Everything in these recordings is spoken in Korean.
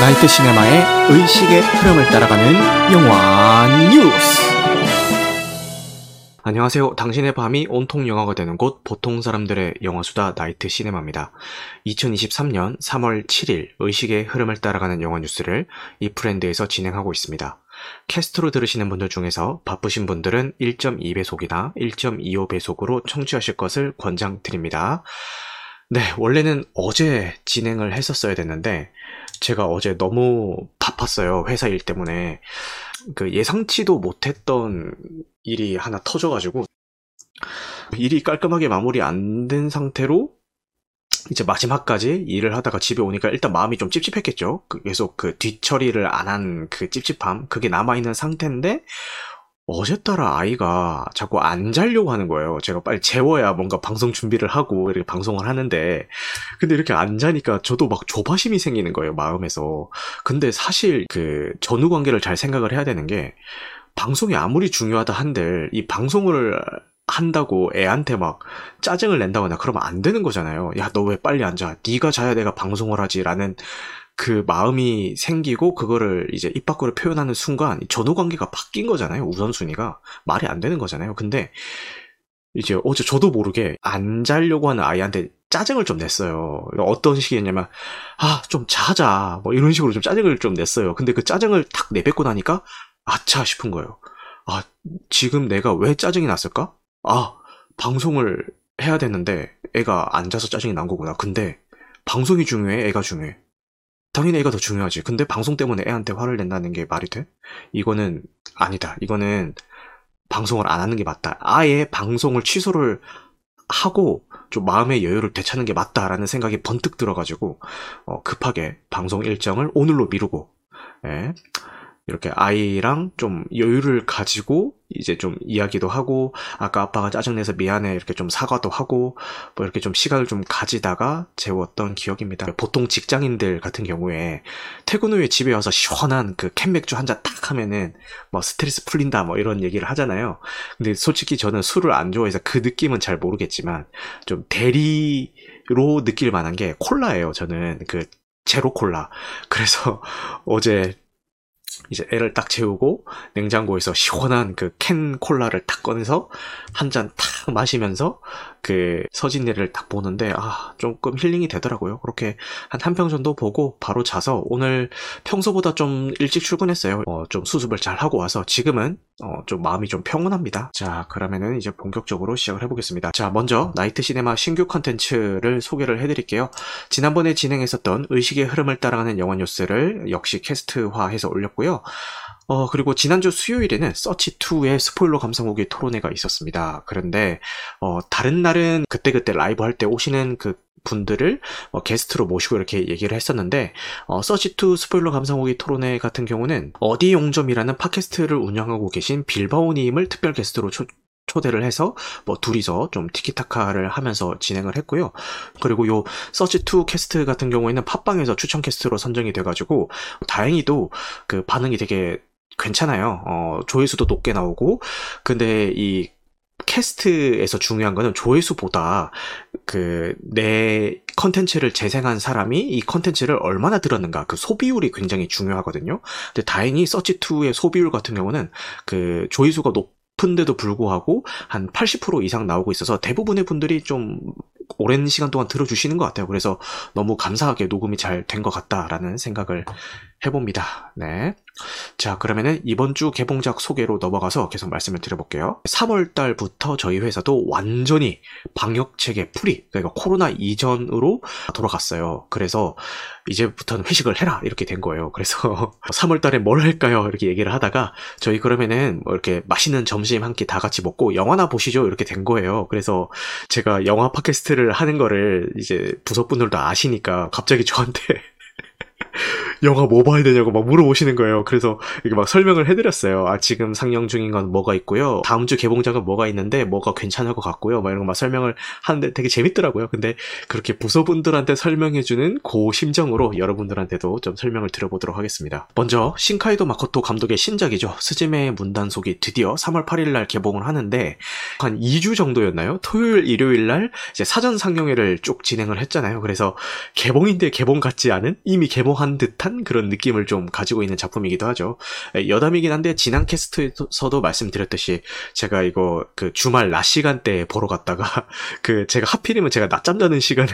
나이트 시네마의 의식의 흐름을 따라가는 영화 뉴스. 안녕하세요. 당신의 밤이 온통 영화가 되는 곳 보통 사람들의 영화수다 나이트 시네마입니다. 2023년 3월 7일 의식의 흐름을 따라가는 영화 뉴스를 이 프렌드에서 진행하고 있습니다. 캐스트로 들으시는 분들 중에서 바쁘신 분들은 1.2배속이나 1.25배속으로 청취하실 것을 권장드립니다. 네, 원래는 어제 진행을 했었어야 됐는데, 제가 어제 너무 바빴어요. 회사 일 때문에. 그 예상치도 못했던 일이 하나 터져가지고, 일이 깔끔하게 마무리 안 된 상태로, 이제 마지막까지 일을 하다가 집에 오니까 일단 마음이 좀 찝찝했겠죠. 그 계속 그 뒤처리를 안 한 그 찝찝함, 그게 남아있는 상태인데, 어제따라 아이가 자꾸 안 자려고 하는 거예요. 제가 빨리 재워야 뭔가 방송 준비를 하고 이렇게 방송을 하는데, 근데 이렇게 안 자니까 저도 막 조바심이 생기는 거예요, 마음에서. 근데 사실 그 전후 관계를 잘 생각을 해야 되는 게, 방송이 아무리 중요하다 한들, 이 방송을 한다고 애한테 막 짜증을 낸다거나 그러면 안 되는 거잖아요. 야, 너 왜 빨리 안 자? 네가 자야 내가 방송을 하지라는 그 마음이 생기고 그거를 이제 입 밖으로 표현하는 순간 전후 관계가 바뀐 거잖아요. 우선순위가 말이 안 되는 거잖아요. 근데 이제 어제 저도 모르게 안 자려고 하는 아이한테 짜증을 좀 냈어요. 어떤 식이었냐면 아 좀 자자 뭐 이런 식으로 좀 짜증을 좀 냈어요. 근데 그 짜증을 탁 내뱉고 나니까 아차 싶은 거예요. 아 지금 내가 왜 짜증이 났을까? 아 방송을 해야 되는데 애가 앉아서 짜증이 난 거구나. 근데 방송이 중요해, 애가 중요해. 당연히 애가 더 중요하지. 근데 방송 때문에 애한테 화를 낸다는 게 말이 돼? 이거는 아니다. 이거는 방송을 안 하는 게 맞다. 아예 방송을 취소를 하고 좀 마음의 여유를 되찾는 게 맞다라는 생각이 번뜩 들어가지고 어, 급하게 방송 일정을 오늘로 미루고 예. 이렇게 아이랑 좀 여유를 가지고 이제 좀 이야기도 하고 아까 아빠가 짜증내서 미안해 이렇게 좀 사과도 하고 뭐 이렇게 좀 시간을 좀 가지다가 재웠던 기억입니다. 보통 직장인들 같은 경우에 퇴근 후에 집에 와서 시원한 그 캔맥주 한 잔 딱 하면은 뭐 스트레스 풀린다 뭐 이런 얘기를 하잖아요. 근데 솔직히 저는 술을 안 좋아해서 그 느낌은 잘 모르겠지만 좀 대리로 느낄 만한 게 콜라예요. 저는 그 제로 콜라. 그래서 어제 이제 애를 딱 재우고 냉장고에서 시원한 그 캔 콜라를 딱 꺼내서 한 잔 탁 마시면서 그 서진이를 딱 보는데 아 조금 힐링이 되더라고요. 그렇게 한 한 병 정도 보고 바로 자서 오늘 평소보다 좀 일찍 출근했어요. 어, 좀 수습을 잘 하고 와서 지금은 어, 좀 마음이 좀 평온합니다. 자 그러면은 이제 본격적으로 시작을 해보겠습니다. 자 먼저 나이트 시네마 신규 컨텐츠를 소개를 해드릴게요. 지난번에 진행했었던 의식의 흐름을 따라가는 영화 뉴스를 역시 캐스트화해서 올렸고 요. 어, 그리고 지난주 수요일에는 서치2의 스포일러 감상 후기 토론회가 있었습니다. 그런데, 어, 다른 날은 그때그때 라이브 할 때 오시는 그 분들을 어, 게스트로 모시고 이렇게 얘기를 했었는데, 어, 서치2 스포일러 감상 후기 토론회 같은 경우는 어디 용점이라는 팟캐스트를 운영하고 계신 빌바오님을 특별 게스트로 초, 초대를 해서 뭐 둘이서 좀 티키타카를 하면서 진행을 했고요. 그리고 요 서치 2 캐스트 같은 경우에는 팟빵에서 추천 캐스트로 선정이 돼가지고 다행히도 그 반응이 되게 괜찮아요. 어, 조회수도 높게 나오고 근데 이 캐스트에서 중요한 거는 조회수보다 그 내 컨텐츠를 재생한 사람이 이 컨텐츠를 얼마나 들었는가 그 소비율이 굉장히 중요하거든요. 근데 다행히 서치2의 소비율 같은 경우는 그 조회수가 높 은데도 불구하고 한 80% 이상 나오고 있어서 대부분의 분들이 좀 오랜 시간 동안 들어주시는 것 같아요. 그래서 너무 감사하게 녹음이 잘 된 것 같다라는 생각을 해봅니다. 네. 자, 그러면은 이번 주 개봉작 소개로 넘어가서 계속 말씀을 드려볼게요. 3월 달부터 저희 회사도 완전히 방역 체계 풀이, 그러니까 코로나 이전으로 돌아갔어요. 그래서 이제부터는 회식을 해라 이렇게 된 거예요. 그래서 3월 달에 뭘 할까요? 이렇게 얘기를 하다가 저희 그러면은 뭐 이렇게 맛있는 점심 한 끼 다 같이 먹고 영화나 보시죠 이렇게 된 거예요. 그래서 제가 영화 팟캐스트를 하는 거를 이제 부서분들도 아시니까 갑자기 저한테 영화 뭐 봐야 되냐고 막 물어보시는 거예요. 그래서 이게 막 설명을 해드렸어요. 아, 지금 상영 중인 건 뭐가 있고요. 다음 주 개봉작은 뭐가 있는데 뭐가 괜찮을 것 같고요. 막 이런 거 막 설명을 하는데 되게 재밌더라고요. 근데 그렇게 부서분들한테 설명해주는 그 심정으로 여러분들한테도 좀 설명을 드려보도록 하겠습니다. 먼저 신카이도 마코토 감독의 신작이죠. 스즈메의 문단속이 드디어 3월 8일날 개봉을 하는데 한 2주 정도였나요? 토요일, 일요일날 이제 사전 상영회를 쭉 진행을 했잖아요. 그래서 개봉인데 개봉 같지 않은 이미 개봉 한 묘한 듯한 그런 느낌을 좀 가지고 있는 작품이기도 하죠. 여담이긴 한데 지난 캐스트에서도 말씀드렸듯이 제가 이거 그 주말 낮 시간대에 보러 갔다가 그 제가 하필이면 제가 낮잠 자는 시간에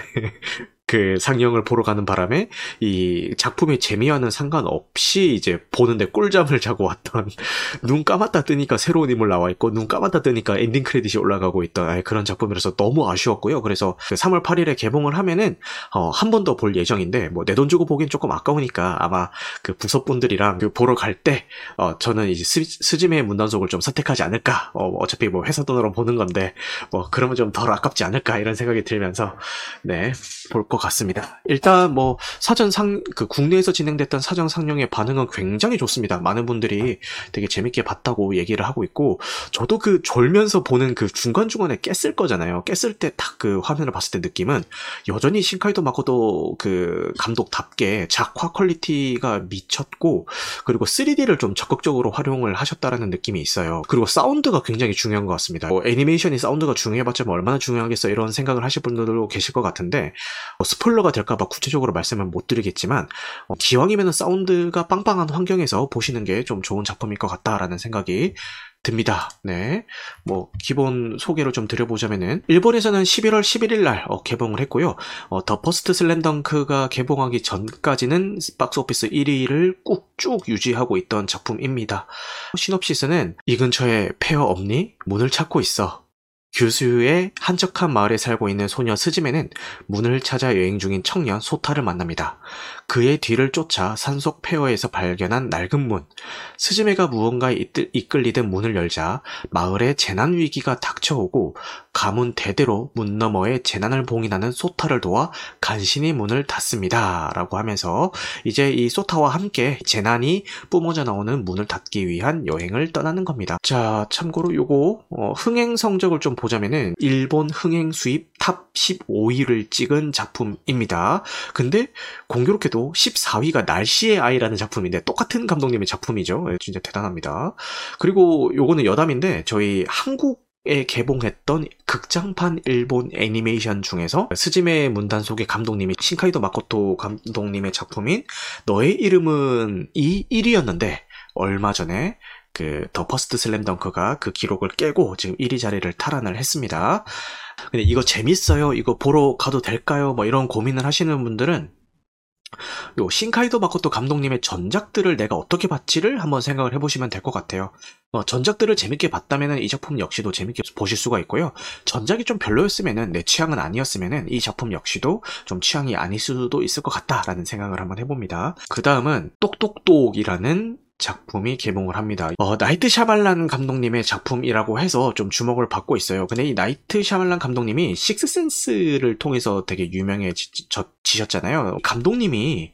그 상영을 보러 가는 바람에 이 작품의 재미와는 상관없이 이제 보는데 꿀잠을 자고 왔던 눈 감았다 뜨니까 새로운 인물 나와 있고 눈 감았다 뜨니까 엔딩 크레딧이 올라가고 있던 그런 작품이라서 너무 아쉬웠고요. 그래서 3월 그 8일에 개봉을 하면은 어, 한 번 더 볼 예정인데 뭐 내 돈 주고 보긴 조금 아까우니까 아마 그 부서 분들이랑 그 보러 갈때 어, 저는 이제 스, 스즈메의 문단속을 좀 선택하지 않을까. 어, 차피 뭐 회사 돈으로 보는 건데 뭐 그러면 좀 덜 아깝지 않을까 이런 생각이 들면서 네볼 것 같습니다. 일단 뭐 사전 상, 그 국내에서 진행됐던 사전 상영의 반응은 굉장히 좋습니다. 많은 분들이 되게 재밌게 봤다고 얘기를 하고 있고, 저도 그 졸면서 보는 그 중간 중간에 깼을 거잖아요. 깼을 때 딱 그 화면을 봤을 때 느낌은 여전히 신카이 마코토 그 감독답게 작화 퀄리티가 미쳤고, 그리고 3D를 좀 적극적으로 활용을 하셨다라는 느낌이 있어요. 그리고 사운드가 굉장히 중요한 것 같습니다. 뭐 애니메이션이 사운드가 중요해봤자 뭐 얼마나 중요하겠어 이런 생각을 하실 분들도 계실 것 같은데, 뭐 스포일러가 될까봐 구체적으로 말씀을 못 드리겠지만 어, 기왕이면 사운드가 빵빵한 환경에서 보시는 게 좀 좋은 작품일 것 같다라는 생각이 듭니다. 네. 뭐, 기본 소개를 좀 드려보자면은, 일본에서는 11월 11일 날 어, 개봉을 했고요. 어, 더 퍼스트 슬램덩크가 개봉하기 전까지는 박스 오피스 1위를 쭉 유지하고 있던 작품입니다. 시놉시스는 이 근처에 폐허 없니? 문을 찾고 있어. 규슈의 한적한 마을에 살고 있는 소녀 스즈메는 문을 찾아 여행 중인 청년 소타를 만납니다. 그의 뒤를 쫓아 산속 폐허에서 발견한 낡은 문. 스즈메가 무언가에 이끌리듯 문을 열자 마을에 재난 위기가 닥쳐오고 가문 대대로 문 너머에 재난을 봉인하는 소타를 도와 간신히 문을 닫습니다. 라고 하면서 이제 이 소타와 함께 재난이 뿜어져 나오는 문을 닫기 위한 여행을 떠나는 겁니다. 자, 참고로 요거 어, 흥행 성적을 좀 보자면은 일본 흥행 수입 탑 15위를 찍은 작품입니다. 근데 공교롭게도 14위가 날씨의 아이라는 작품인데 똑같은 감독님의 작품이죠. 예, 진짜 대단합니다. 그리고 요거는 여담인데 저희 한국 에 개봉했던 극장판 일본 애니메이션 중에서 스즈메 문단 속의 감독님이 신카이 마코토 감독님의 작품인 너의 이름은 이 1위였는데 얼마 전에 그 더 퍼스트 슬램덩크가 그 기록을 깨고 지금 1위 자리를 탈환을 했습니다. 근데 이거 재밌어요. 이거 보러 가도 될까요? 뭐 이런 고민을 하시는 분들은 요 신카이도 마코토 감독님의 전작들을 내가 어떻게 봤지를 한번 생각을 해보시면 될 것 같아요. 어, 전작들을 재밌게 봤다면 이 작품 역시도 재밌게 보실 수가 있고요. 전작이 좀 별로였으면 내 취향은 아니었으면 이 작품 역시도 좀 취향이 아닐 수도 있을 것 같다라는 생각을 한번 해봅니다. 그 다음은 똑똑똑이라는 작품이 개봉을 합니다. 어, 나이트 샤말란 감독님의 작품이라고 해서 좀 주목을 받고 있어요. 근데 이 나이트 샤말란 감독님이 식스센스를 통해서 되게 유명해지셨잖아요. 감독님이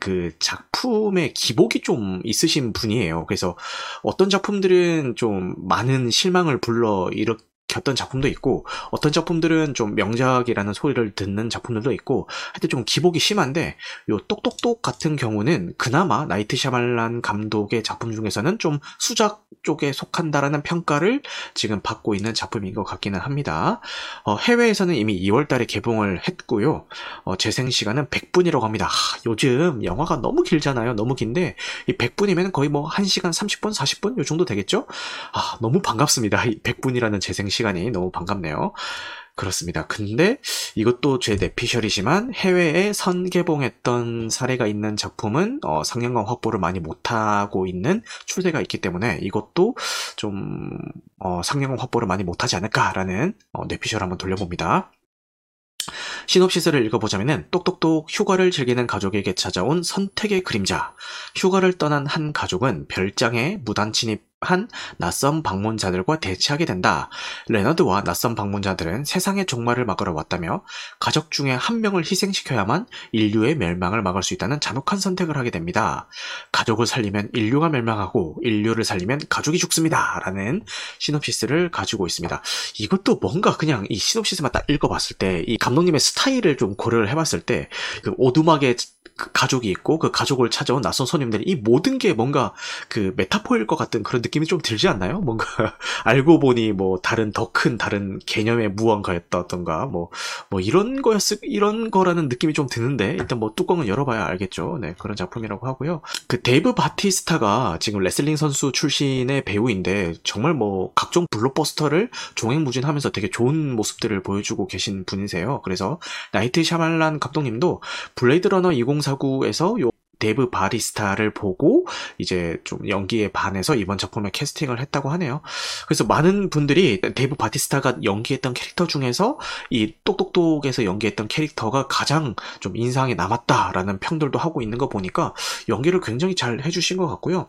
그 작품의 기복이 좀 있으신 분이에요. 그래서 어떤 작품들은 좀 많은 실망을 불러 일으 켰던 작품도 있고 어떤 작품들은 좀 명작이라는 소리를 듣는 작품들도 있고 하여튼 좀 기복이 심한데 요 똑똑똑 같은 경우는 그나마 나이트 샤말란 감독의 작품 중에서는 좀 수작 쪽에 속한다라는 평가를 지금 받고 있는 작품인 것 같기는 합니다. 어, 해외에서는 이미 2월 달에 개봉을 했고요. 어, 재생 시간은 100분이라고 합니다. 하, 요즘 영화가 너무 길잖아요. 너무 긴데 이 100분이면 거의 뭐 1시간 30분, 40분 요 정도 되겠죠? 아, 너무 반갑습니다. 이 100분이라는 재생 시간 시간이 너무 반갑네요. 그렇습니다. 근데 이것도 제 내피셜이지만 해외에 선개봉했던 사례가 있는 작품은 어, 상영관 확보를 많이 못하고 있는 추세가 있기 때문에 이것도 좀 어, 상영관 확보를 많이 못하지 않을까라는 어, 내피셜 한번 돌려봅니다. 시놉시스를 읽어보자면 똑똑똑 휴가를 즐기는 가족에게 찾아온 선택의 그림자. 휴가를 떠난 한 가족은 별장에 무단 침입 한 낯선 방문자들과 대치하게 된다. 레너드와 낯선 방문자들은 세상의 종말을 막으러 왔다며 가족 중에 한 명을 희생시켜야만 인류의 멸망을 막을 수 있다는 잔혹한 선택을 하게 됩니다. 가족을 살리면 인류가 멸망하고 인류를 살리면 가족이 죽습니다. 라는 시놉시스를 가지고 있습니다. 이것도 뭔가 그냥 이 시놉시스만 딱 읽어봤을 때 이 감독님의 스타일을 좀 고려를 해봤을 때 그 오두막에 그 가족이 있고 그 가족을 찾아온 낯선 손님들이 이 모든 게 뭔가 그 메타포일 것 같은 그런 느낌이 좀 들지 않나요? 뭔가 알고 보니 뭐 다른 더 큰 다른 개념의 무언가였다던가 뭐, 뭐 이런 거였을, 이런 거라는 느낌이 좀 드는데 일단 뭐 뚜껑은 열어봐야 알겠죠. 네, 그런 작품이라고 하고요. 그 데이브 바티스타가 지금 레슬링 선수 출신의 배우인데 정말 뭐 각종 블록버스터를 종횡무진하면서 되게 좋은 모습들을 보여주고 계신 분이세요. 그래서 나이트 샤말란 감독님도 블레이드 러너 2049에서 요 데브 바티스타를 보고 이제 좀 연기에 반해서 이번 작품에 캐스팅을 했다고 하네요. 그래서 많은 분들이 데브 바티스타가 연기했던 캐릭터 중에서 이 똑똑똑에서 연기했던 캐릭터가 가장 좀 인상에 남았다라는 평들도 하고 있는 거 보니까 연기를 굉장히 잘 해주신 것 같고요.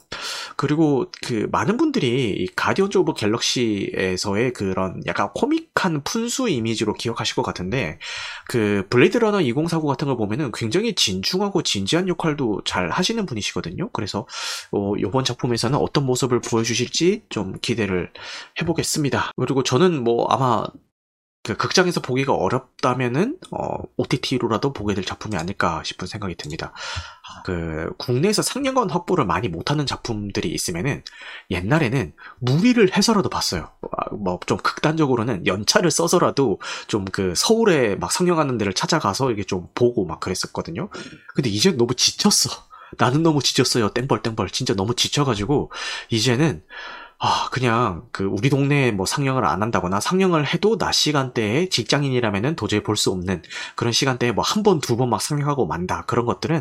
그리고 그 많은 분들이 이 가디언즈 오브 갤럭시에서의 그런 약간 코믹한 푼수 이미지로 기억하실 것 같은데 그 블레이드 러너 2049 같은 걸 보면은 굉장히 진중하고 진지한 역할도 잘 하시는 분이시거든요. 그래서 어, 이번 작품에서는 어떤 모습을 보여주실지 좀 기대를 해보겠습니다. 그리고 저는 뭐 아마 그 극장에서 보기가 어렵다면은 어, OTT로라도 보게 될 작품이 아닐까 싶은 생각이 듭니다. 그 국내에서 상영관 확보를 많이 못하는 작품들이 있으면은 옛날에는 무리를 해서라도 봤어요. 아, 뭐좀 극단적으로는 연차를 써서라도 좀 그 서울에 막 상영하는 데를 찾아가서 이게 좀 보고 막 그랬었거든요. 근데 이제 너무 지쳤어. 나는 너무 지쳤어요. 땡벌땡벌 진짜 너무 지쳐가지고 이제는 아, 그냥 그 우리 동네에 뭐 상영을 안 한다거나 상영을 해도 낮 시간대에 직장인이라면은 도저히 볼 수 없는 그런 시간대에 뭐 한 번, 두 번 막 상영하고 만다. 그런 것들은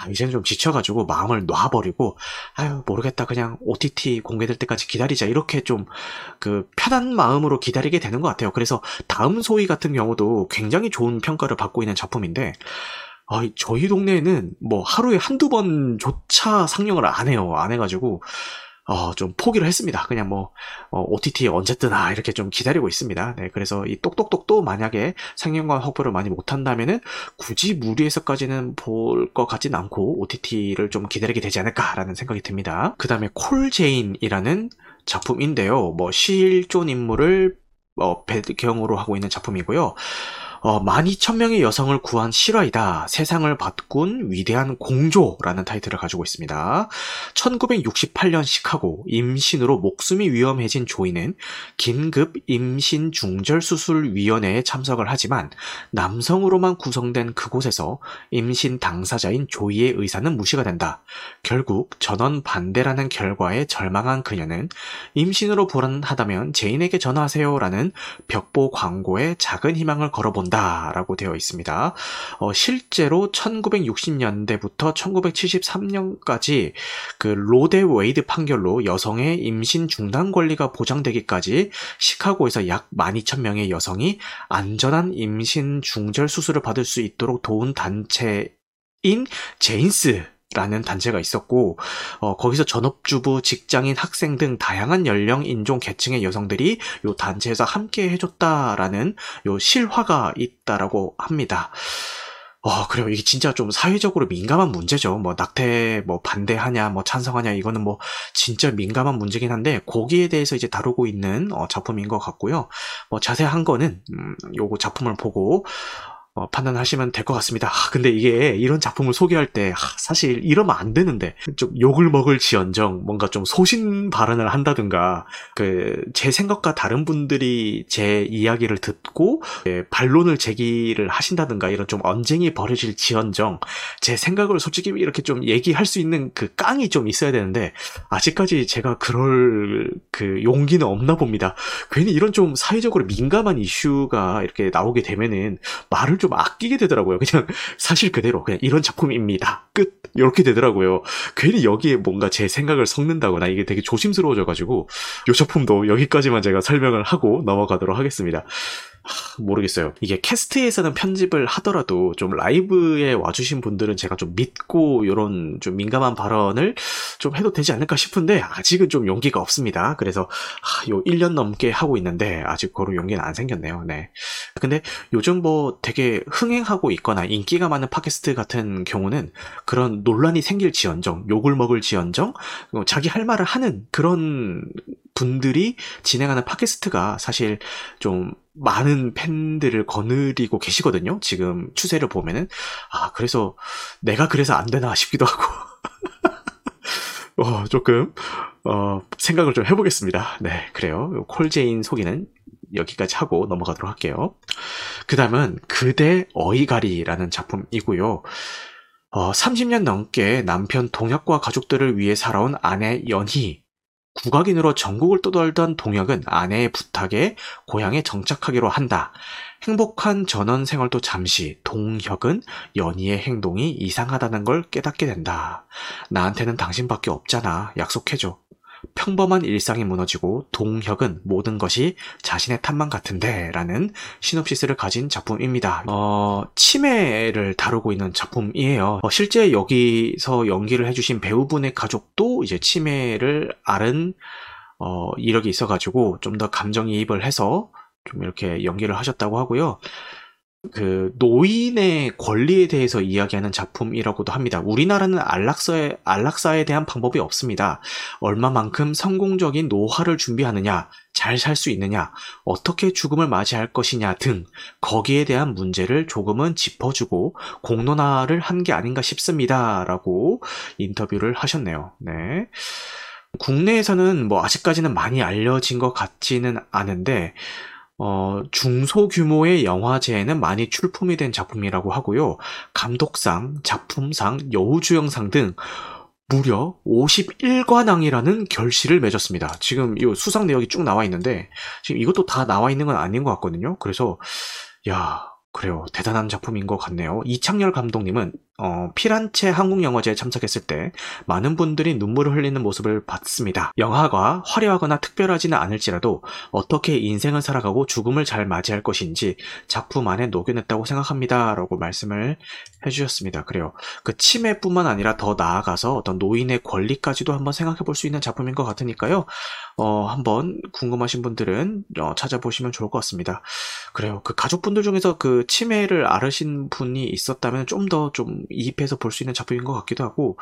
아, 이제는 좀 지쳐가지고 마음을 놔버리고 아유, 모르겠다. 그냥 OTT 공개될 때까지 기다리자. 이렇게 좀 그 편한 마음으로 기다리게 되는 것 같아요. 그래서 다음 소위 같은 경우도 굉장히 좋은 평가를 받고 있는 작품인데 아, 저희 동네에는 뭐 하루에 한두 번조차 상영을 안 해요. 안 해가지고 어, 좀 포기를 했습니다. 그냥 뭐, 어, OTT 언제 뜨나, 이렇게 좀 기다리고 있습니다. 네, 그래서 이 똑똑똑도 만약에 상영관 확보를 많이 못한다면은 굳이 무리해서까지는 볼 것 같진 않고 OTT를 좀 기다리게 되지 않을까라는 생각이 듭니다. 그 다음에 콜제인이라는 작품인데요. 뭐, 실존 인물을 어, 배경으로 하고 있는 작품이고요. 어, 12,000명의 여성을 구한 실화이다. 세상을 바꾼 위대한 공조라는 타이틀을 가지고 있습니다. 1968년 시카고 임신으로 목숨이 위험해진 조이는 긴급 임신 중절 수술 위원회에 참석을 하지만 남성으로만 구성된 그곳에서 임신 당사자인 조이의 의사는 무시가 된다. 결국 전원 반대라는 결과에 절망한 그녀는 임신으로 불안하다면 제인에게 전화하세요라는 벽보 광고에 작은 희망을 걸어본다. 된다라고 되어 있습니다. 어, 실제로 1960년대부터 1973년까지 그 로 대 웨이드 판결로 여성의 임신 중단 권리가 보장되기까지 시카고에서 약 12,000명의 여성이 안전한 임신 중절 수술을 받을 수 있도록 도운 단체 인 제인스 라는 단체가 있었고 어, 거기서 전업주부, 직장인, 학생 등 다양한 연령, 인종, 계층의 여성들이 요 단체에서 함께 해줬다라는 요 실화가 있다라고 합니다. 어, 그래요. 이게 진짜 좀 사회적으로 민감한 문제죠. 뭐, 낙태, 뭐, 반대하냐, 뭐, 찬성하냐, 이거는 뭐, 진짜 민감한 문제긴 한데, 거기에 대해서 이제 다루고 있는, 어, 작품인 것 같고요. 뭐, 자세한 거는, 음, 요거 작품을 보고, 어, 판단하시면 될 것 같습니다. 아, 근데 이게 이런 작품을 소개할 때 아, 사실 이러면 안 되는데 좀 욕을 먹을 지언정 뭔가 좀 소신 발언을 한다든가 그 제 생각과 다른 분들이 제 이야기를 듣고 예, 반론을 제기를 하신다든가 이런 좀 언쟁이 벌어질 지언정 제 생각을 솔직히 이렇게 좀 얘기할 수 있는 그 깡이 좀 있어야 되는데 아직까지 제가 그럴 그 용기는 없나 봅니다. 괜히 이런 좀 사회적으로 민감한 이슈가 이렇게 나오게 되면은 말을 좀 아끼게 되더라고요. 그냥 사실 그대로 그냥 이런 작품입니다. 끝 이렇게 되더라고요. 괜히 여기에 뭔가 제 생각을 섞는다거나 이게 되게 조심스러워져가지고 이 작품도 여기까지만 제가 설명을 하고 넘어가도록 하겠습니다. 모르겠어요. 이게 캐스트에서는 편집을 하더라도 좀 라이브에 와주신 분들은 제가 좀 믿고 이런 좀 민감한 발언을 좀 해도 되지 않을까 싶은데 아직은 좀 용기가 없습니다. 그래서 요 1년 넘게 하고 있는데 아직 그런 용기는 안 생겼네요. 네. 근데 요즘 뭐 되게 흥행하고 있거나 인기가 많은 팟캐스트 같은 경우는 그런 논란이 생길 지언정, 욕을 먹을 지언정, 뭐 자기 할 말을 하는 그런 분들이 진행하는 팟캐스트가 사실 좀 많은 팬들을 거느리고 계시거든요. 지금 추세를 보면은. 아, 그래서 내가 그래서 안 되나 싶기도 하고. 어, 조금, 어, 생각을 좀 해보겠습니다. 네, 그래요. 콜제인 소개는 여기까지 하고 넘어가도록 할게요. 그 다음은 그대 어이가리라는 작품이고요. 어, 30년 넘게 남편 동혁과 가족들을 위해 살아온 아내 연희. 국악인으로 전국을 떠돌던 동혁은 아내의 부탁에 고향에 정착하기로 한다. 행복한 전원 생활도 잠시 동혁은 연희의 행동이 이상하다는 걸 깨닫게 된다. 나한테는 당신밖에 없잖아. 약속해줘. 평범한 일상이 무너지고 동혁은 모든 것이 자신의 탓만 같은데 라는 시놉시스를 가진 작품입니다. 어, 치매를 다루고 있는 작품이에요. 어, 실제 여기서 연기를 해주신 배우분의 가족도 이제 치매를 앓은 어, 이력이 있어가지고 좀 더 감정이입을 해서 좀 이렇게 연기를 하셨다고 하고요. 그 노인의 권리에 대해서 이야기하는 작품이라고도 합니다. 우리나라는 안락사에 안락사에 대한 방법이 없습니다. 얼마만큼 성공적인 노화를 준비하느냐, 잘 살 수 있느냐, 어떻게 죽음을 맞이할 것이냐 등 거기에 대한 문제를 조금은 짚어주고 공론화를 한 게 아닌가 싶습니다라고 인터뷰를 하셨네요. 네. 국내에서는 뭐 아직까지는 많이 알려진 것 같지는 않은데 어, 중소규모의 영화제에는 많이 출품이 된 작품이라고 하고요. 감독상, 작품상, 여우주연상 등 무려 51관왕이라는 결실을 맺었습니다. 지금 이 수상 내역이 쭉 나와 있는데 지금 이것도 다 나와 있는 건 아닌 것 같거든요. 그래서 야 그래요. 대단한 작품인 것 같네요. 이창열 감독님은 어, 피란체 한국영화제에 참석했을 때 많은 분들이 눈물을 흘리는 모습을 봤습니다. 영화가 화려하거나 특별하지는 않을지라도 어떻게 인생을 살아가고 죽음을 잘 맞이할 것인지 작품 안에 녹여냈다고 생각합니다. 라고 말씀을 해주셨습니다. 그래요. 그 치매뿐만 아니라 더 나아가서 어떤 노인의 권리까지도 한번 생각해 볼 수 있는 작품인 것 같으니까요. 어, 한번 궁금하신 분들은 어, 찾아보시면 좋을 것 같습니다. 그래요. 그 가족분들 중에서 그 치매를 앓으신 분이 있었다면 좀 더좀 좀 이입해서 볼 수 있는 작품인 것 같기도 하고,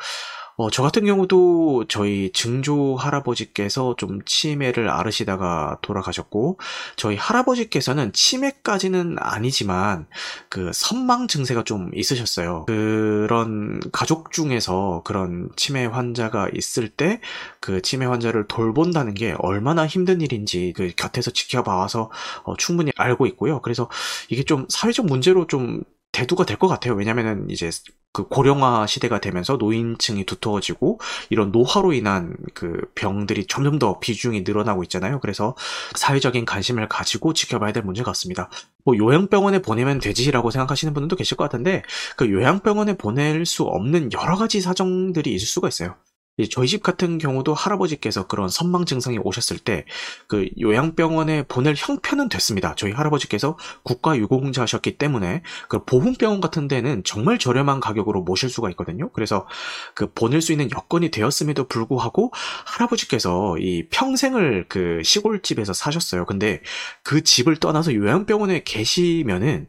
어, 저 같은 경우도 저희 증조 할아버지께서 좀 치매를 앓으시다가 돌아가셨고, 저희 할아버지께서는 치매까지는 아니지만, 그 선망 증세가 좀 있으셨어요. 그런 가족 중에서 그런 치매 환자가 있을 때, 그 치매 환자를 돌본다는 게 얼마나 힘든 일인지 그 곁에서 지켜봐와서 어, 충분히 알고 있고요. 그래서 이게 좀 사회적 문제로 좀 대두가 될 것 같아요. 왜냐면은 이제 그 고령화 시대가 되면서 노인층이 두터워지고 이런 노화로 인한 그 병들이 점점 더 비중이 늘어나고 있잖아요. 그래서 사회적인 관심을 가지고 지켜봐야 될 문제 같습니다. 뭐 요양병원에 보내면 되지라고 생각하시는 분들도 계실 것 같은데 그 요양병원에 보낼 수 없는 여러 가지 사정들이 있을 수가 있어요. 저희 집 같은 경우도 할아버지께서 그런 선망 증상이 오셨을 때 그 요양병원에 보낼 형편은 됐습니다. 저희 할아버지께서 국가 유공자셨기 때문에 그 보훈병원 같은 데는 정말 저렴한 가격으로 모실 수가 있거든요. 그래서 그 보낼 수 있는 여건이 되었음에도 불구하고 할아버지께서 이 평생을 그 시골집에서 사셨어요. 근데 그 집을 떠나서 요양병원에 계시면은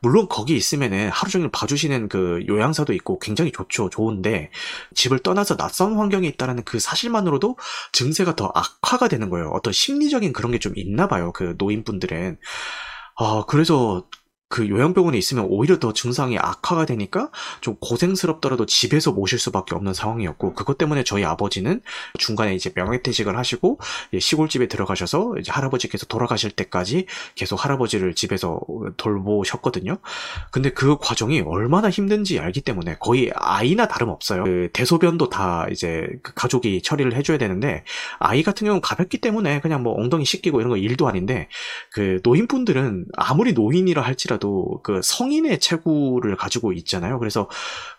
물론 거기 있으면은 하루 종일 봐주시는 그 요양사도 있고 굉장히 좋죠. 좋은데 집을 떠나서 낯선 환경 에 있다라는 그 사실만으로도 증세가 더 악화가 되는 거예요. 어떤 심리적인 그런 게 좀 있나 봐요. 그 노인분들은. 아, 그래서 그 요양병원에 있으면 오히려 더 증상이 악화가 되니까 좀 고생스럽더라도 집에서 모실 수밖에 없는 상황이었고 그것 때문에 저희 아버지는 중간에 이제 명예퇴직을 하시고 시골집에 들어가셔서 이제 할아버지께서 돌아가실 때까지 계속 할아버지를 집에서 돌보셨거든요. 근데 그 과정이 얼마나 힘든지 알기 때문에 거의 아이나 다름없어요. 그 대소변도 다 이제 그 가족이 처리를 해줘야 되는데 아이 같은 경우는 가볍기 때문에 그냥 뭐 엉덩이 씻기고 이런 거 일도 아닌데 그 노인분들은 아무리 노인이라 할지라도 하더라도 그 성인의 체구를 가지고 있잖아요. 그래서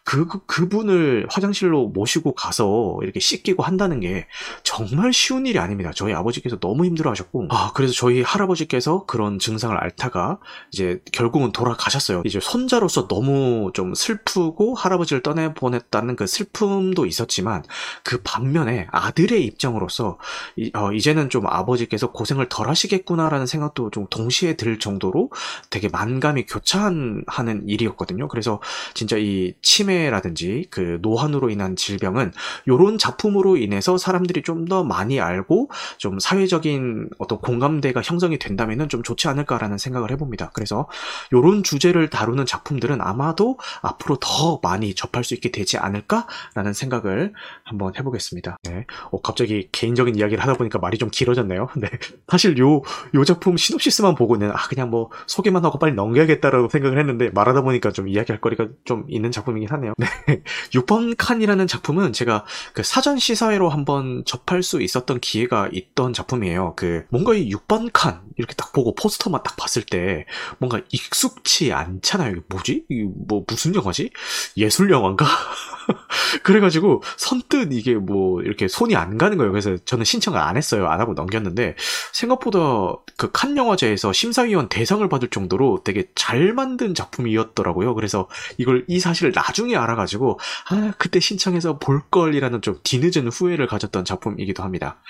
그, 그, 그분을 화장실로 모시고 가서 이렇게 씻기고 한다는 게 정말 쉬운 일이 아닙니다. 저희 아버지께서 너무 힘들어 하셨고, 아, 그래서 저희 할아버지께서 그런 증상을 앓다가 이제 결국은 돌아가셨어요. 이제 손자로서 너무 좀 슬프고 할아버지를 떠내보냈다는 그 슬픔도 있었지만 그 반면에 아들의 입장으로서 이, 어, 이제는 좀 아버지께서 고생을 덜 하시겠구나라는 생각도 좀 동시에 들 정도로 되게 만감이 교차하는 일이었거든요. 그래서 진짜 이 치매 치매라든지 그 노환으로 인한 질병은 요런 작품으로 인해서 사람들이 좀 더 많이 알고 좀 사회적인 어떤 공감대가 형성이 된다면은 좀 좋지 않을까라는 생각을 해봅니다. 그래서 요런 주제를 다루는 작품들은 아마도 앞으로 더 많이 접할 수 있게 되지 않을까라는 생각을 한번 해보겠습니다. 네. 어, 갑자기 개인적인 이야기를 하다 보니까 말이 좀 길어졌네요. 네. 사실 요, 요 작품 시놉시스만 보고는 아, 그냥 뭐 소개만 하고 빨리 넘겨야겠다라고 생각을 했는데 말하다 보니까 좀 이야기할 거리가 좀 있는 작품이긴 하네요. 네. 6번 칸이라는 작품은 제가 그 사전 시사회로 한번 접할 수 있었던 기회가 있던 작품이에요. 그 뭔가 이 6번 칸 이렇게 딱 보고 포스터만 딱 봤을 때 뭔가 익숙치 않잖아요. 이게 뭐지? 이게 뭐 무슨 영화지? 예술 영화인가? 그래가지고 선뜻 이게 뭐 이렇게 손이 안 가는 거예요. 그래서 저는 신청을 안 했어요. 안 하고 넘겼는데 생각보다 그 칸 영화제에서 심사위원 대상을 받을 정도로 되게 잘 만든 작품이었더라고요. 그래서 이걸 이 사실을 나중에 알아가지고 아 그때 신청해서 볼 걸이라는 좀 뒤늦은 후회를 가졌던 작품이기도 합니다.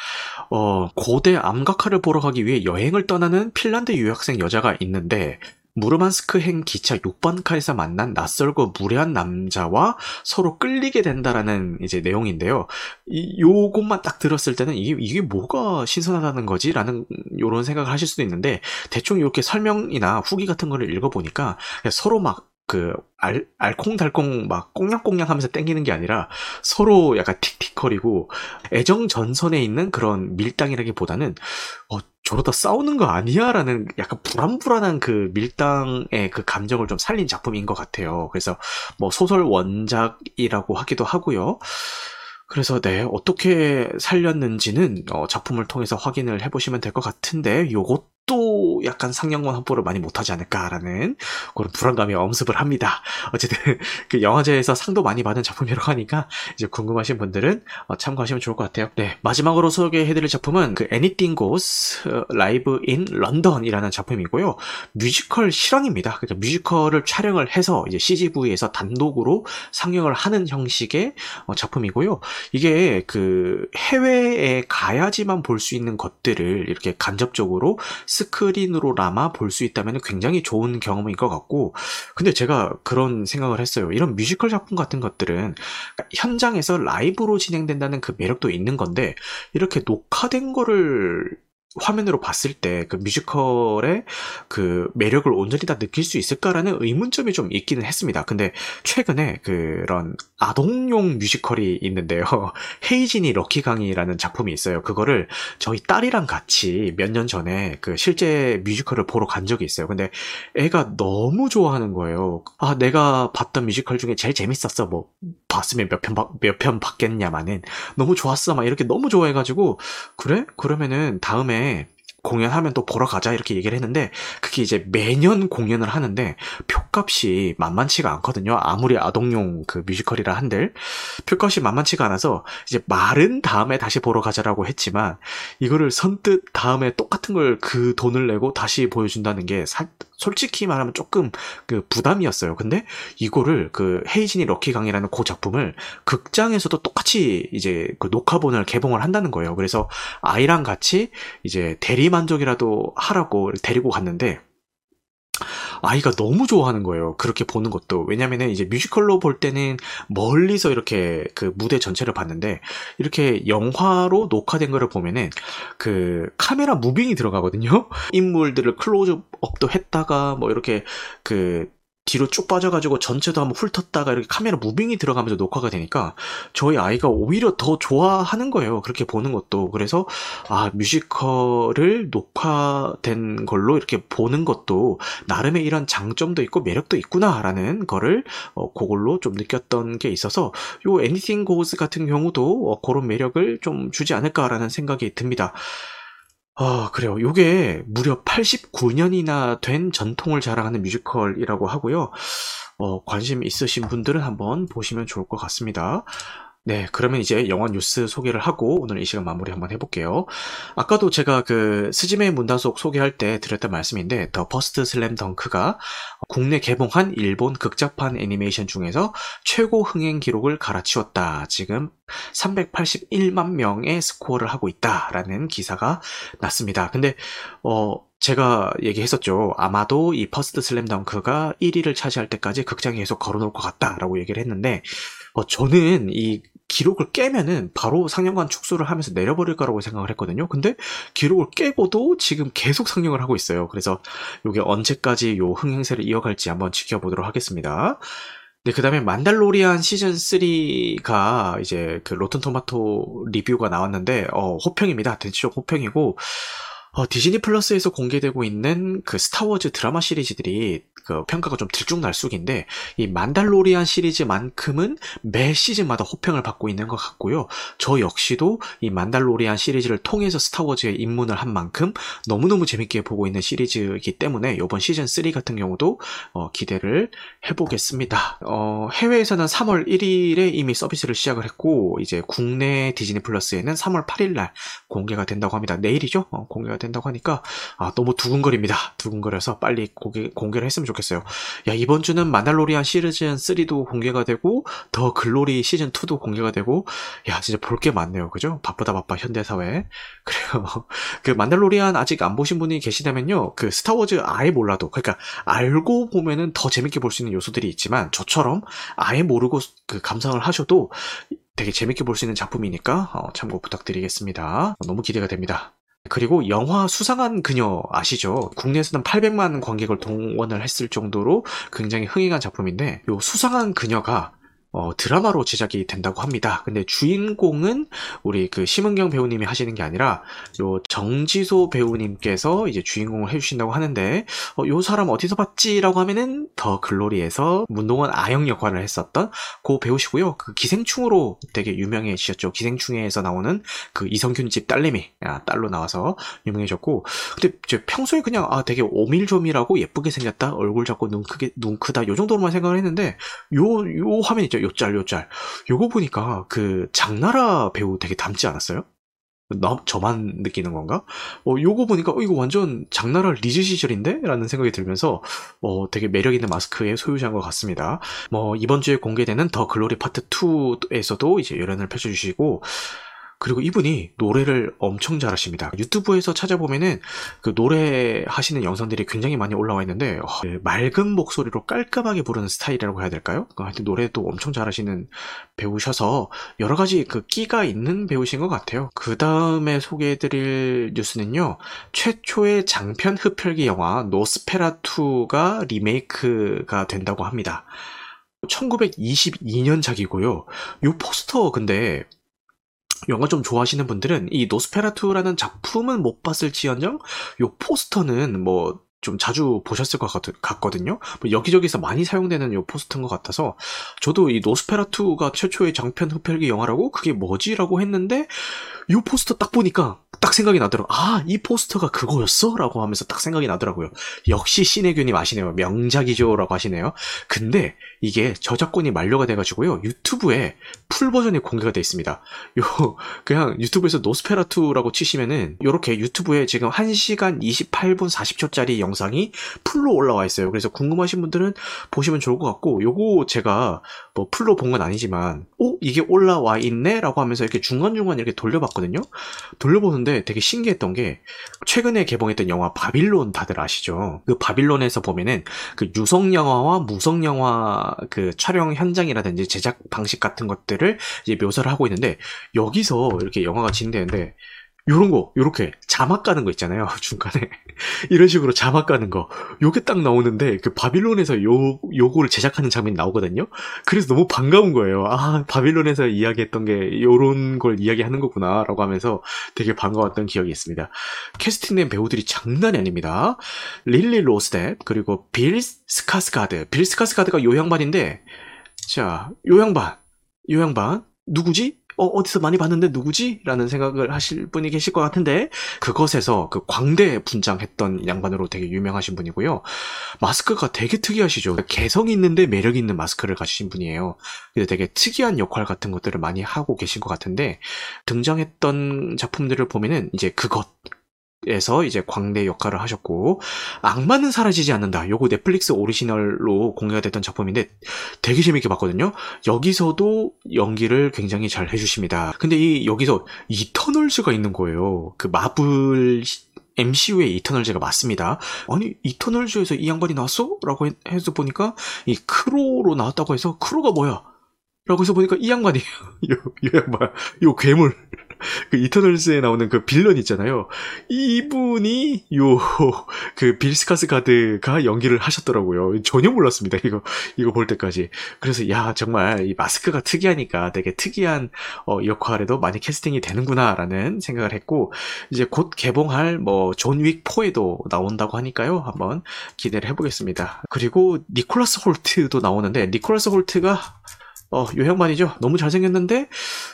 어 고대 암각화를 보러 가기 위해 여행을 떠나는 핀란드 유학생 여자가 있는데 무르만스크행 기차 6번 칸에서 만난 낯설고 무례한 남자와 서로 끌리게 된다라는 이제 내용인데요. 이 요것만 딱 들었을 때는 이게 이게 뭐가 신선하다는 거지 라는 요런 생각을 하실 수도 있는데 대충 이렇게 설명이나 후기 같은 거를 읽어 보니까 서로 막 그, 알, 알콩달콩 막 꽁냥꽁냥 하면서 땡기는 게 아니라 서로 약간 틱틱거리고 애정 전선에 있는 그런 밀당이라기보다는 어, 저러다 싸우는 거 아니야? 라는 약간 불안불안한 그 밀당의 그 감정을 좀 살린 작품인 것 같아요. 그래서 뭐 소설 원작이라고 하기도 하고요. 그래서 네, 어떻게 살렸는지는 어, 작품을 통해서 확인을 해보시면 될 것 같은데 요것 또 약간 상영관 확보를 많이 못하지 않을까라는 그런 불안감이 엄습을 합니다. 어쨌든 그 영화제에서 상도 많이 받은 작품이라고 하니까 이제 궁금하신 분들은 어, 참고하시면 좋을 것 같아요. 네 마지막으로 소개해드릴 작품은 그 Anything Goes Live in London이라는 작품이고요. 뮤지컬 실황입니다. 그러니까 뮤지컬을 촬영을 해서 이제 CGV에서 단독으로 상영을 하는 형식의 어, 작품이고요. 이게 그 해외에 가야지만 볼 수 있는 것들을 이렇게 간접적으로 스크린 으로나마 볼 수 있다면 굉장히 좋은 경험인 것 같고 근데 제가 그런 생각을 했어요. 이런 뮤지컬 작품 같은 것들은 현장에서 라이브로 진행된다는 그 매력도 있는 건데 이렇게 녹화된 거를 화면으로 봤을 때 그 뮤지컬의 그 매력을 온전히 다 느낄 수 있을까라는 의문점이 좀 있기는 했습니다. 근데 최근에 그런 아동용 뮤지컬이 있는데요. 헤이지니 럭키강이라는 작품이 있어요. 그거를 저희 딸이랑 같이 몇 년 전에 그 실제 뮤지컬을 보러 간 적이 있어요. 근데 애가 너무 좋아하는 거예요. 아, 내가 봤던 뮤지컬 중에 제일 재밌었어. 뭐, 봤으면 몇 편, 몇편 봤겠냐마는. 너무 좋았어. 막 이렇게 너무 좋아해가지고, 그래? 그러면은 다음에 공연하면 또 보러 가자 이렇게 얘기를 했는데 그게 이제 매년 공연을 하는데 표값이 만만치가 않거든요. 아무리 아동용 그 뮤지컬이라 한들 표값이 만만치가 않아서 이제 말은 다음에 다시 보러 가자라고 했지만 이거를 선뜻 다음에 똑같은 걸 그 돈을 내고 다시 보여준다는 게 사, 솔직히 말하면 조금 그 부담이었어요. 근데 이거를 그 헤이진이 럭키강이라는 그 작품을 극장에서도 똑같이 이제 그 녹화본을 개봉을 한다는 거예요. 그래서 아이랑 같이 이제 대리 만족이라도 하라고 데리고 갔는데 아이가 너무 좋아하는 거예요. 그렇게 보는 것도. 왜냐면은 이제 뮤지컬로 볼 때는 멀리서 이렇게 그 무대 전체를 봤는데 이렇게 영화로 녹화된 거를 보면은 그 카메라 무빙이 들어가거든요. 인물들을 클로즈업도 했다가 뭐 이렇게 그 뒤로 쭉 빠져가지고 전체도 한번 훑었다가 이렇게 카메라 무빙이 들어가면서 녹화가 되니까 저희 아이가 오히려 더 좋아하는 거예요. 그렇게 보는 것도. 그래서 아, 뮤지컬을 녹화된 걸로 이렇게 보는 것도 나름의 이런 장점도 있고 매력도 있구나라는 거를 어, 그걸로 좀 느꼈던 게 있어서 요 Anything Goes 같은 경우도 어, 그런 매력을 좀 주지 않을까라는 생각이 듭니다. 아, 그래요. 요게 무려 89년이나 된 전통을 자랑하는 뮤지컬이라고 하고요. 어, 관심 있으신 분들은 한번 보시면 좋을 것 같습니다. 네, 그러면 이제 영화 뉴스 소개를 하고 오늘 이 시간 마무리 한번 해볼게요. 아까도 제가 그 스즈메 문단속 소개할 때 드렸던 말씀인데 더 퍼스트 슬램 덩크가 국내 개봉한 일본 극장판 애니메이션 중에서 최고 흥행 기록을 갈아치웠다. 지금 381만 명의 스코어를 하고 있다라는 기사가 났습니다. 근데 어 제가 얘기했었죠. 아마도 이 퍼스트 슬램덩크가 1위를 차지할 때까지 극장에 계속 걸어놓을 것 같다라고 얘기를 했는데 어, 저는 이 기록을 깨면은 바로 상영관 축소를 하면서 내려버릴 거라고 생각을 했거든요. 근데 기록을 깨고도 지금 계속 상영을 하고 있어요. 그래서 이게 언제까지 요 흥행세를 이어갈지 한번 지켜보도록 하겠습니다. 네, 그 다음에 만달로리안 시즌 3가 이제 그 로튼 토마토 리뷰가 나왔는데, 어, 호평입니다. 대체적 호평이고, 어, 디즈니 플러스에서 공개되고 있는 그 스타워즈 드라마 시리즈들이 그 평가가 좀 들쭉날쑥인데 이 만달로리안 시리즈만큼은 매 시즌마다 호평을 받고 있는 것 같고요. 저 역시도 이 만달로리안 시리즈를 통해서 스타워즈에 입문을 한 만큼 너무너무 재밌게 보고 있는 시리즈이기 때문에 이번 시즌 3 같은 경우도 어, 기대를 해보겠습니다. 어, 해외에서는 3월 1일에 이미 서비스를 시작을 했고 이제 국내 디즈니 플러스에는 3월 8일 날 공개가 된다고 합니다. 내일이죠? 어, 공개가 된다고 하니까 아, 너무 두근거립니다. 두근거려서 빨리 공개, 공개를 했으면 좋겠어요. 야 이번 주는 마달로리안 시리즌 3도 공개가 되고 더 글로리 시즌 2도 공개가 되고 야 진짜 볼 게 많네요. 그죠? 바쁘다 바빠 현대사회. 그래요. 그 만달로리안 아직 안 보신 분이 계시다면요. 그 스타워즈 아예 몰라도 그러니까 알고 보면은 더 재밌게 볼 수 있는 요소들이 있지만 저처럼 아예 모르고 그 감상을 하셔도 되게 재밌게 볼 수 있는 작품이니까 어, 참고 부탁드리겠습니다. 너무 기대가 됩니다. 그리고 영화 수상한 그녀 아시죠? 국내에서는 800만 관객을 동원을 했을 정도로 굉장히 흥행한 작품인데 요 수상한 그녀가 어, 드라마로 제작이 된다고 합니다. 근데 주인공은 우리 그 심은경 배우님이 하시는 게 아니라 요 정지소 배우님께서 이제 주인공을 해주신다고 하는데 어, 요 사람 어디서 봤지라고 하면은 더 글로리에서 문동원 아영 역할을 했었던 그 배우시고요. 그 기생충으로 되게 유명해지셨죠. 기생충에서 나오는 그 이성균 집 딸내미 아, 딸로 나와서 유명해졌고 근데 평소에 그냥 아 되게 오밀조밀하고 예쁘게 생겼다 얼굴 작고 눈 크게 눈 크다 요 정도로만 생각을 했는데 요 요 화면 있죠. 요짤 요짤 요거 보니까 그 장나라 배우 되게 닮지 않았어요? 나, 저만 느끼는 건가? 어, 요거 보니까, 어, 이거 완전 장나라 리즈 시절인데? 라는 생각이 들면서, 어, 되게 매력 있는 마스크의 소유자인 것 같습니다. 뭐, 이번 주에 공개되는 더 글로리 파트 2에서도 이제 열연을 펼쳐주시고, 그리고 이분이 노래를 엄청 잘하십니다. 유튜브에서 찾아보면은 그 노래 하시는 영상들이 굉장히 많이 올라와 있는데 어, 맑은 목소리로 깔끔하게 부르는 스타일이라고 해야 될까요? 그 하여튼 노래도 엄청 잘하시는 배우셔서 여러 가지 그 끼가 있는 배우신 것 같아요. 그 다음에 소개해드릴 뉴스는요. 최초의 장편 흡혈귀 영화 노스페라투가 리메이크가 된다고 합니다. 1922년작이고요. 이 포스터 근데 영화 좀 좋아하시는 분들은 이 노스페라투라는 작품은 못 봤을지언정 요 포스터는 뭐 좀 자주 보셨을 것 같, 거든요. 뭐 여기저기서 많이 사용되는 요 포스터인 것 같아서 저도 이 노스페라투가 최초의 장편 흡혈귀 영화라고 그게 뭐지라고 했는데 요 포스터 딱 보니까 딱 생각이 나더라고. 아, 이 포스터가 그거였어? 라고 하면서 딱 생각이 나더라고요. 역시 신혜균님 아시네요. 명작이죠. 라고 하시네요. 근데 이게 저작권이 만료가 돼가지고요. 유튜브에 full 버전이 공개가 돼 있습니다. 요, 그냥 유튜브에서 노스페라투라고 치시면은, 요렇게 유튜브에 지금 1시간 28분 40초짜리 영상이 풀로 올라와 있어요. 그래서 궁금하신 분들은 보시면 좋을 것 같고, 요거 제가 뭐 풀로 본 건 아니지만, 오, 이게 올라와 있네? 라고 하면서 이렇게 중간중간 이렇게 돌려봤 거든요. 돌려보는데 되게 신기했던 게 최근에 개봉했던 영화 바빌론 다들 아시죠? 그 바빌론에서 보면은 그 유성 영화와 무성 영화 그 촬영 현장이라든지 제작 방식 같은 것들을 이제 묘사를 하고 있는데 여기서 이렇게 영화가 진행되는데 요런 거, 요렇게 자막 가는 거 있잖아요. 중간에. 이런 식으로 자막 가는 거. 요게 딱 나오는데, 그 바빌론에서 요, 요거를 제작하는 장면이 나오거든요? 그래서 너무 반가운 거예요. 아, 바빌론에서 이야기했던 게 요런 걸 이야기하는 거구나. 라고 하면서 되게 반가웠던 기억이 있습니다. 캐스팅된 배우들이 장난이 아닙니다. 릴리 로즈 뎁, 그리고 빌 스카스가드. 빌 스카스가드가 요 양반인데, 자, 요 양반. 요 양반. 누구지? 어, 어디서 많이 봤는데 누구지? 라는 생각을 하실 분이 계실 것 같은데, 그것에서 그 광대 분장했던 양반으로 되게 유명하신 분이고요. 마스크가 되게 특이하시죠. 개성 있는데 매력 있는 마스크를 가지신 분이에요. 근데 되게 특이한 역할 같은 것들을 많이 하고 계신 것 같은데, 등장했던 작품들을 보면은 이제 그것, 에서 이제 광대 역할을 하셨고 악마는 사라지지 않는다. 요거 넷플릭스 오리지널로 공개가 됐던 작품인데 되게 재밌게 봤거든요. 여기서도 연기를 굉장히 잘 해주십니다. 근데 이 여기서 이터널즈가 있는 거예요. 그 마블 MCU의 이터널즈가 맞습니다. 아니 이터널즈에서 이 양반이 나왔어? 라고 해서 보니까 이 크로로 나왔다고 해서 크로가 뭐야? 라고 해서 보니까 이 양반이에요. 요, 요 양반, 요 괴물. 그 이터널스에 나오는 그 빌런 있잖아요. 이분이 요 그 빌 스카스가드가 연기를 하셨더라고요. 전혀 몰랐습니다. 이거 이거 볼 때까지. 그래서 야 정말 이 마스크가 특이하니까 되게 특이한 어, 역할에도 많이 캐스팅이 되는구나라는 생각을 했고 이제 곧 개봉할 뭐 존윅 4에도 나온다고 하니까요. 한번 기대를 해보겠습니다. 그리고 니콜라스 홀트도 나오는데 니콜라스 홀트가 어, 요 양반이죠. 너무 잘생겼는데,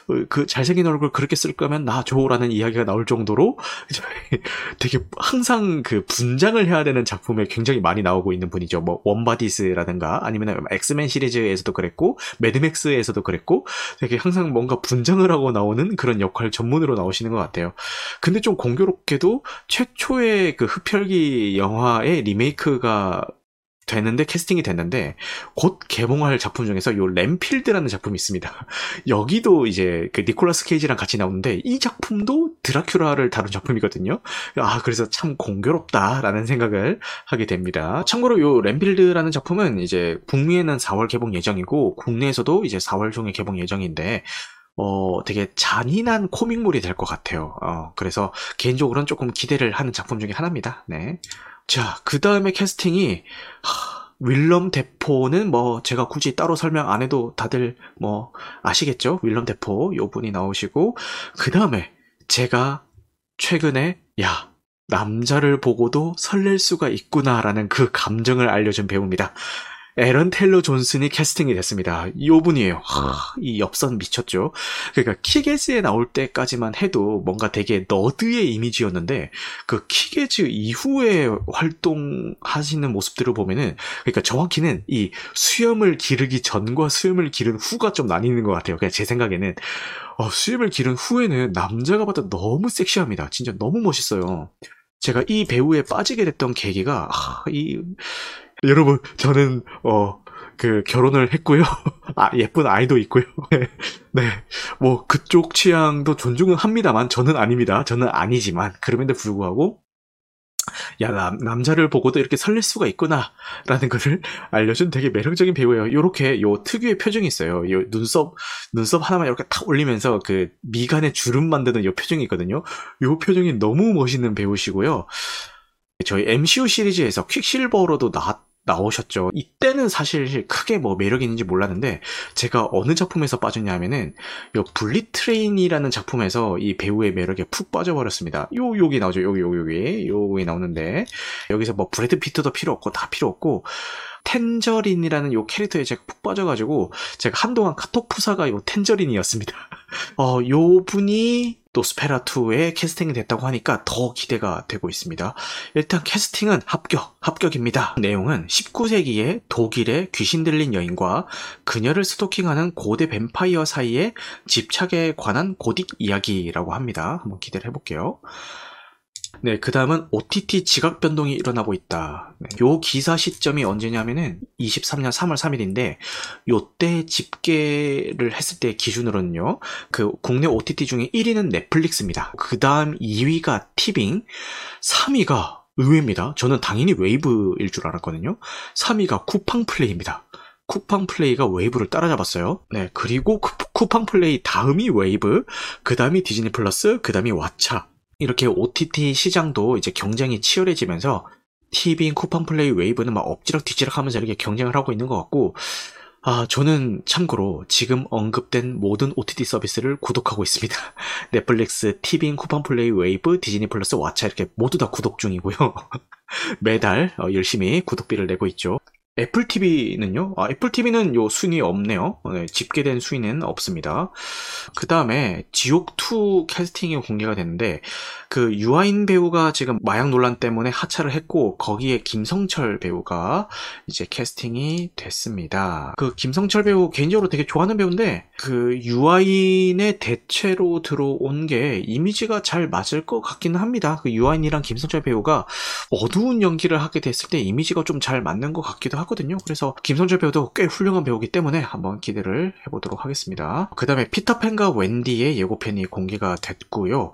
어, 그 잘생긴 얼굴 그렇게 쓸 거면 나 줘라는 이야기가 나올 정도로 되게 항상 그 분장을 해야 되는 작품에 굉장히 많이 나오고 있는 분이죠. 뭐, 웜바디스라든가 아니면 엑스맨 시리즈에서도 그랬고, 매드맥스에서도 그랬고, 되게 항상 뭔가 분장을 하고 나오는 그런 역할 전문으로 나오시는 것 같아요. 근데 좀 공교롭게도 최초의 그 흡혈귀 영화의 리메이크가 됐는데 캐스팅이 됐는데 곧 개봉할 작품 중에서 요 렌필드라는 작품이 있습니다. 여기도 이제 그 니콜라스 케이지랑 같이 나오는데 이 작품도 드라큘라를 다룬 작품이거든요. 아 그래서 참 공교롭다라는 생각을 하게 됩니다. 참고로 요 램필드라는 작품은 이제 북미에는 4월 개봉 예정이고 국내에서도 이제 4월 중에 개봉 예정인데 어, 되게 잔인한 코믹물이 될 것 같아요. 어, 그래서 개인적으로는 조금 기대를 하는 작품 중에 하나입니다. 네. 자, 그 다음에 캐스팅이, 하, 윌럼 대포는 뭐 제가 굳이 따로 설명 안 해도 다들 뭐 아시겠죠? 윌럼 대포 요 분이 나오시고 그 다음에 제가 최근에 야 남자를 보고도 설렐 수가 있구나라는 그 감정을 알려준 배우입니다. 애런 테일러 존슨이 캐스팅이 됐습니다. 요 분이에요. 하, 이 옆선 미쳤죠. 그러니까 킥애스에 나올 때까지만 해도 뭔가 되게 nerd의 이미지였는데 그 킥애스 이후에 활동하시는 모습들을 보면은 그러니까 정확히는 이 수염을 기르기 전과 수염을 기른 후가 좀 나뉘는 것 같아요. 그냥 제 생각에는 어, 수염을 기른 후에는 남자가 봐도 너무 섹시합니다. 진짜 너무 멋있어요. 제가 이 배우에 빠지게 됐던 계기가 아, 이 여러분, 저는, 어, 그, 결혼을 했고요. 아, 예쁜 아이도 있고요. 네. 뭐, 그쪽 취향도 존중은 합니다만, 저는 아닙니다. 저는 아니지만, 그럼에도 불구하고, 야, 남, 남자를 보고도 이렇게 설렐 수가 있구나. 라는 것을 알려준 되게 매력적인 배우예요. 요렇게, 요 특유의 표정이 있어요. 요 눈썹, 눈썹 하나만 이렇게 탁 올리면서 그 미간에 주름 만드는 요 표정이 있거든요. 요 표정이 너무 멋있는 배우시고요. 저희 MCU 시리즈에서 퀵실버로도 나왔, 나오셨죠. 이때는 사실 크게 뭐 매력이 있는지 몰랐는데 제가 어느 작품에서 빠졌냐 하면은 요 불릿 트레인이라는 작품에서 이 배우의 매력에 푹 빠져버렸습니다. 요 여기 나오죠. 여기 여기 여기 여기 나오는데 여기서 뭐 브래드 피트도 필요 없고 다 필요 없고 텐저린이라는 요 캐릭터에 제가 푹 빠져가지고 제가 한동안 카톡 푸사가 요 텐저린이었습니다. 어, 요 분이 또 스페라2에 캐스팅이 됐다고 하니까 더 기대가 되고 있습니다. 일단 캐스팅은 합격, 합격입니다. 내용은 19세기에 독일의 귀신 들린 여인과 그녀를 스토킹하는 고대 뱀파이어 사이의 집착에 관한 고딕 이야기라고 합니다. 한번 기대를 해볼게요. 네, 그 다음은 OTT 지각 변동이 일어나고 있다. 네, 요 기사 시점이 언제냐면은 23년 3월 3일인데, 요때 집계를 했을 때 기준으로는요, 그 국내 OTT 중에 1위는 넷플릭스입니다. 그 다음 2위가 티빙, 3위가 의외입니다. 저는 당연히 웨이브일 줄 알았거든요. 3위가 쿠팡 플레이입니다. 쿠팡 플레이가 웨이브를 따라잡았어요. 네, 그리고 쿠팡 플레이 다음이 웨이브, 그 다음이 디즈니 플러스, 그 다음이 왓챠. 이렇게 OTT 시장도 이제 경쟁이 치열해지면서 티빙 쿠팡 플레이 웨이브는 막 엎치락뒤치락 하면서 이렇게 경쟁을 하고 있는 것 같고, 아, 저는 참고로 지금 언급된 모든 OTT 서비스를 구독하고 있습니다. 넷플릭스, 티빙 쿠팡 플레이 웨이브, 디즈니 플러스, 왓챠 이렇게 모두 다 구독 중이고요. 매달 어, 열심히 구독비를 내고 있죠. 애플 TV는요? 아, 애플 TV는 요 순위 없네요. 네, 집계된 순위는 없습니다. 그 다음에 지옥2 캐스팅이 공개가 됐는데, 그 유아인 배우가 지금 마약 논란 때문에 하차를 했고, 거기에 김성철 배우가 이제 캐스팅이 됐습니다. 그 김성철 배우 개인적으로 되게 좋아하는 배우인데, 그 유아인의 대체로 들어온 게 이미지가 잘 맞을 것 같기는 합니다. 그 유아인이랑 김성철 배우가 어두운 연기를 하게 됐을 때 이미지가 좀 잘 맞는 것 같기도 하 거든요. 그래서 김성철 배우도 꽤 훌륭한 배우기 때문에 한번 기대를 해보도록 하겠습니다. 그 다음에 피터팬과 웬디의 예고편이 공개가 됐고요.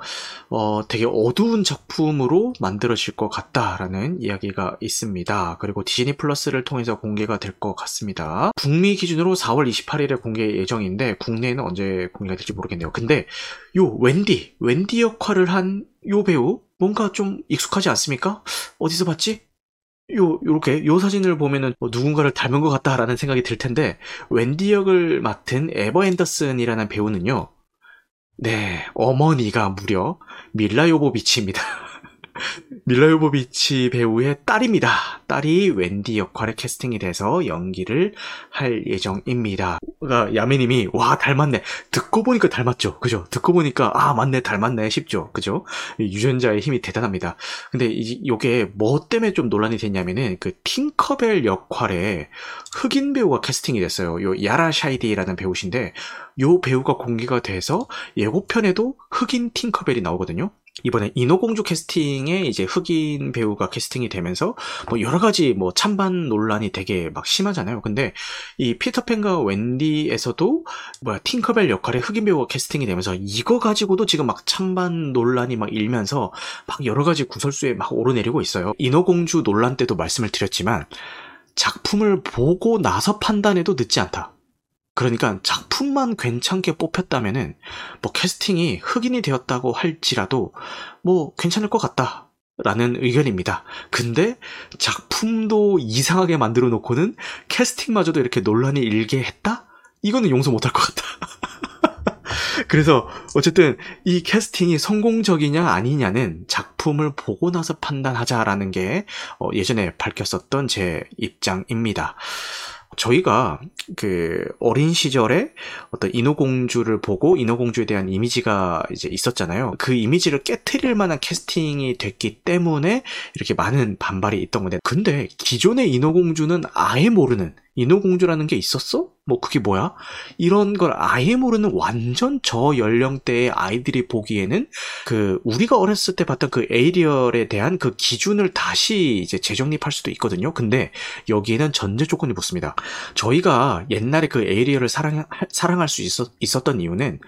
어, 되게 어두운 작품으로 만들어질 것 같다라는 이야기가 있습니다. 그리고 디즈니 플러스를 통해서 공개가 될 것 같습니다. 북미 기준으로 4월 28일에 공개 예정인데 국내에는 언제 공개가 될지 모르겠네요. 근데 요 웬디, 웬디 역할을 한 요 배우 뭔가 좀 익숙하지 않습니까? 어디서 봤지? 요, 요렇게, 요 사진을 보면은 뭐 누군가를 닮은 것 같다라는 생각이 들 텐데, 웬디 역을 맡은 에버 앤더슨이라는 배우는요, 네, 어머니가 무려 밀라 요보비치입니다. 밀라 요보비치 배우의 딸입니다. 딸이 웬디 역할에 캐스팅이 돼서 연기를 할 예정입니다. 그러니까 야매님이 와 닮았네. 듣고 보니까 닮았죠. 그죠? 듣고 보니까 아 맞네 닮았네 싶죠. 그죠? 유전자의 힘이 대단합니다. 근데 이, 요게 뭐 때문에 좀 논란이 됐냐면은 그 팅커벨 역할에 흑인 배우가 캐스팅이 됐어요. 요 야라 샤이디라는 배우신데 요 배우가 공개가 돼서 예고편에도 흑인 팅커벨이 나오거든요. 이번에 인어공주 캐스팅에 이제 흑인 배우가 캐스팅이 되면서 뭐 여러 가지 뭐 찬반 논란이 되게 막 심하잖아요. 근데 이 피터팬과 웬디에서도 뭐야 팅커벨 역할에 흑인 배우가 캐스팅이 되면서 이거 가지고도 지금 막 찬반 논란이 막 일면서 막 여러 가지 구설수에 막 오르내리고 있어요. 인어공주 논란 때도 말씀을 드렸지만 작품을 보고 나서 판단해도 늦지 않다. 그러니까 작품만 괜찮게 뽑혔다면은 뭐 캐스팅이 흑인이 되었다고 할지라도 뭐 괜찮을 것 같다. 라는 의견입니다. 근데 작품도 이상하게 만들어 놓고는 캐스팅마저도 이렇게 논란이 일게 했다? 이거는 용서 못할 것 같다. 그래서 어쨌든 이 캐스팅이 성공적이냐 아니냐는 작품을 보고 나서 판단하자라는 게 어, 예전에 밝혔었던 제 입장입니다. 저희가 그 어린 시절에 어떤 인어공주를 보고 인어공주에 대한 이미지가 이제 있었잖아요. 그 이미지를 깨트릴 만한 캐스팅이 됐기 때문에 이렇게 많은 반발이 있던 건데 근데 기존의 인어공주는 아예 모르는 인어공주라는 게 있었어? 뭐 그게 뭐야? 이런 걸 아예 모르는 완전 저 연령대의 아이들이 보기에는 그 우리가 어렸을 때 봤던 그 에이리얼에 대한 그 기준을 다시 이제 재정립할 수도 있거든요. 근데 여기에는 전제 조건이 붙습니다. 저희가 옛날에 그 에이리얼을 사랑 사랑할 수 있었, 있었던 이유는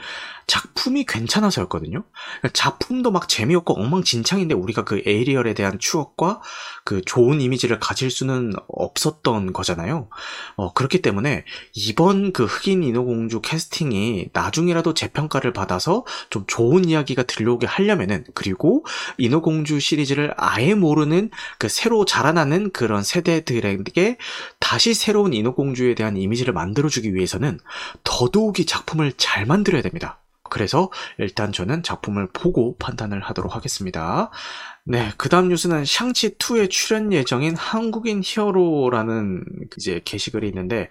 작품이 괜찮아서였거든요. 그러니까 작품도 막 재미없고 엉망진창인데 우리가 그 에이리얼에 대한 추억과 그 좋은 이미지를 가질 수는 없었던 거잖아요. 어, 그렇기 때문에 이번 그 흑인 인어공주 캐스팅이 나중이라도 재평가를 받아서 좀 좋은 이야기가 들려오게 하려면은 그리고 인어공주 시리즈를 아예 모르는 그 새로 자라나는 그런 세대들에게 다시 새로운 인어공주에 대한 이미지를 만들어주기 위해서는 더더욱이 작품을 잘 만들어야 됩니다. 그래서 일단 저는 작품을 보고 판단을 하도록 하겠습니다. 네, 그 다음 뉴스는 샹치2에 출연 예정인 한국인 히어로라는 이제 게시글이 있는데,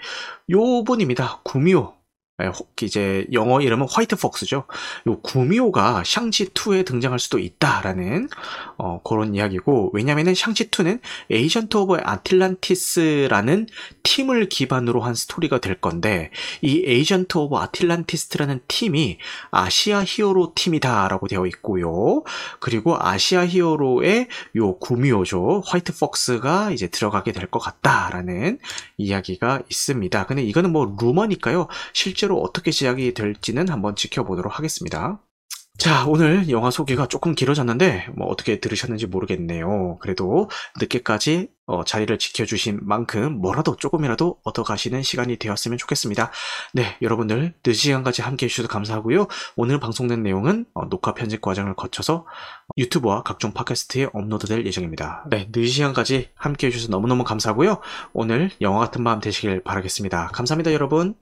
요 분입니다. 구미호. 예, 이제 영어 이름은 화이트 폭스죠. 요 구미호가 샹치 2에 등장할 수도 있다라는 어, 그런 이야기고 왜냐면은 샹치 2는 Agent of Atlantis라는 팀을 기반으로 한 스토리가 될 건데 이 Agent of Atlantis라는 팀이 아시아 히어로 팀이다라고 되어 있고요. 그리고 아시아 히어로의 요 구미호죠. White Fox가 이제 들어가게 될 것 같다라는 이야기가 있습니다. 근데 이거는 뭐 루머니까요. 실제로 실제로 어떻게 시작이 될지는 한번 지켜보도록 하겠습니다. 자, 오늘 영화 소개가 조금 길어졌는데, 뭐, 어떻게 들으셨는지 모르겠네요. 그래도 늦게까지 어, 자리를 지켜주신 만큼 뭐라도 조금이라도 얻어가시는 시간이 되었으면 좋겠습니다. 네, 여러분들 늦은 시간까지 함께 해주셔서 감사하고요. 오늘 방송된 내용은 어, 녹화 편집 과정을 거쳐서 유튜브와 각종 팟캐스트에 업로드될 예정입니다. 네, 늦은 시간까지 함께 해주셔서 너무너무 감사하고요. 오늘 영화 같은 밤 되시길 바라겠습니다. 감사합니다, 여러분.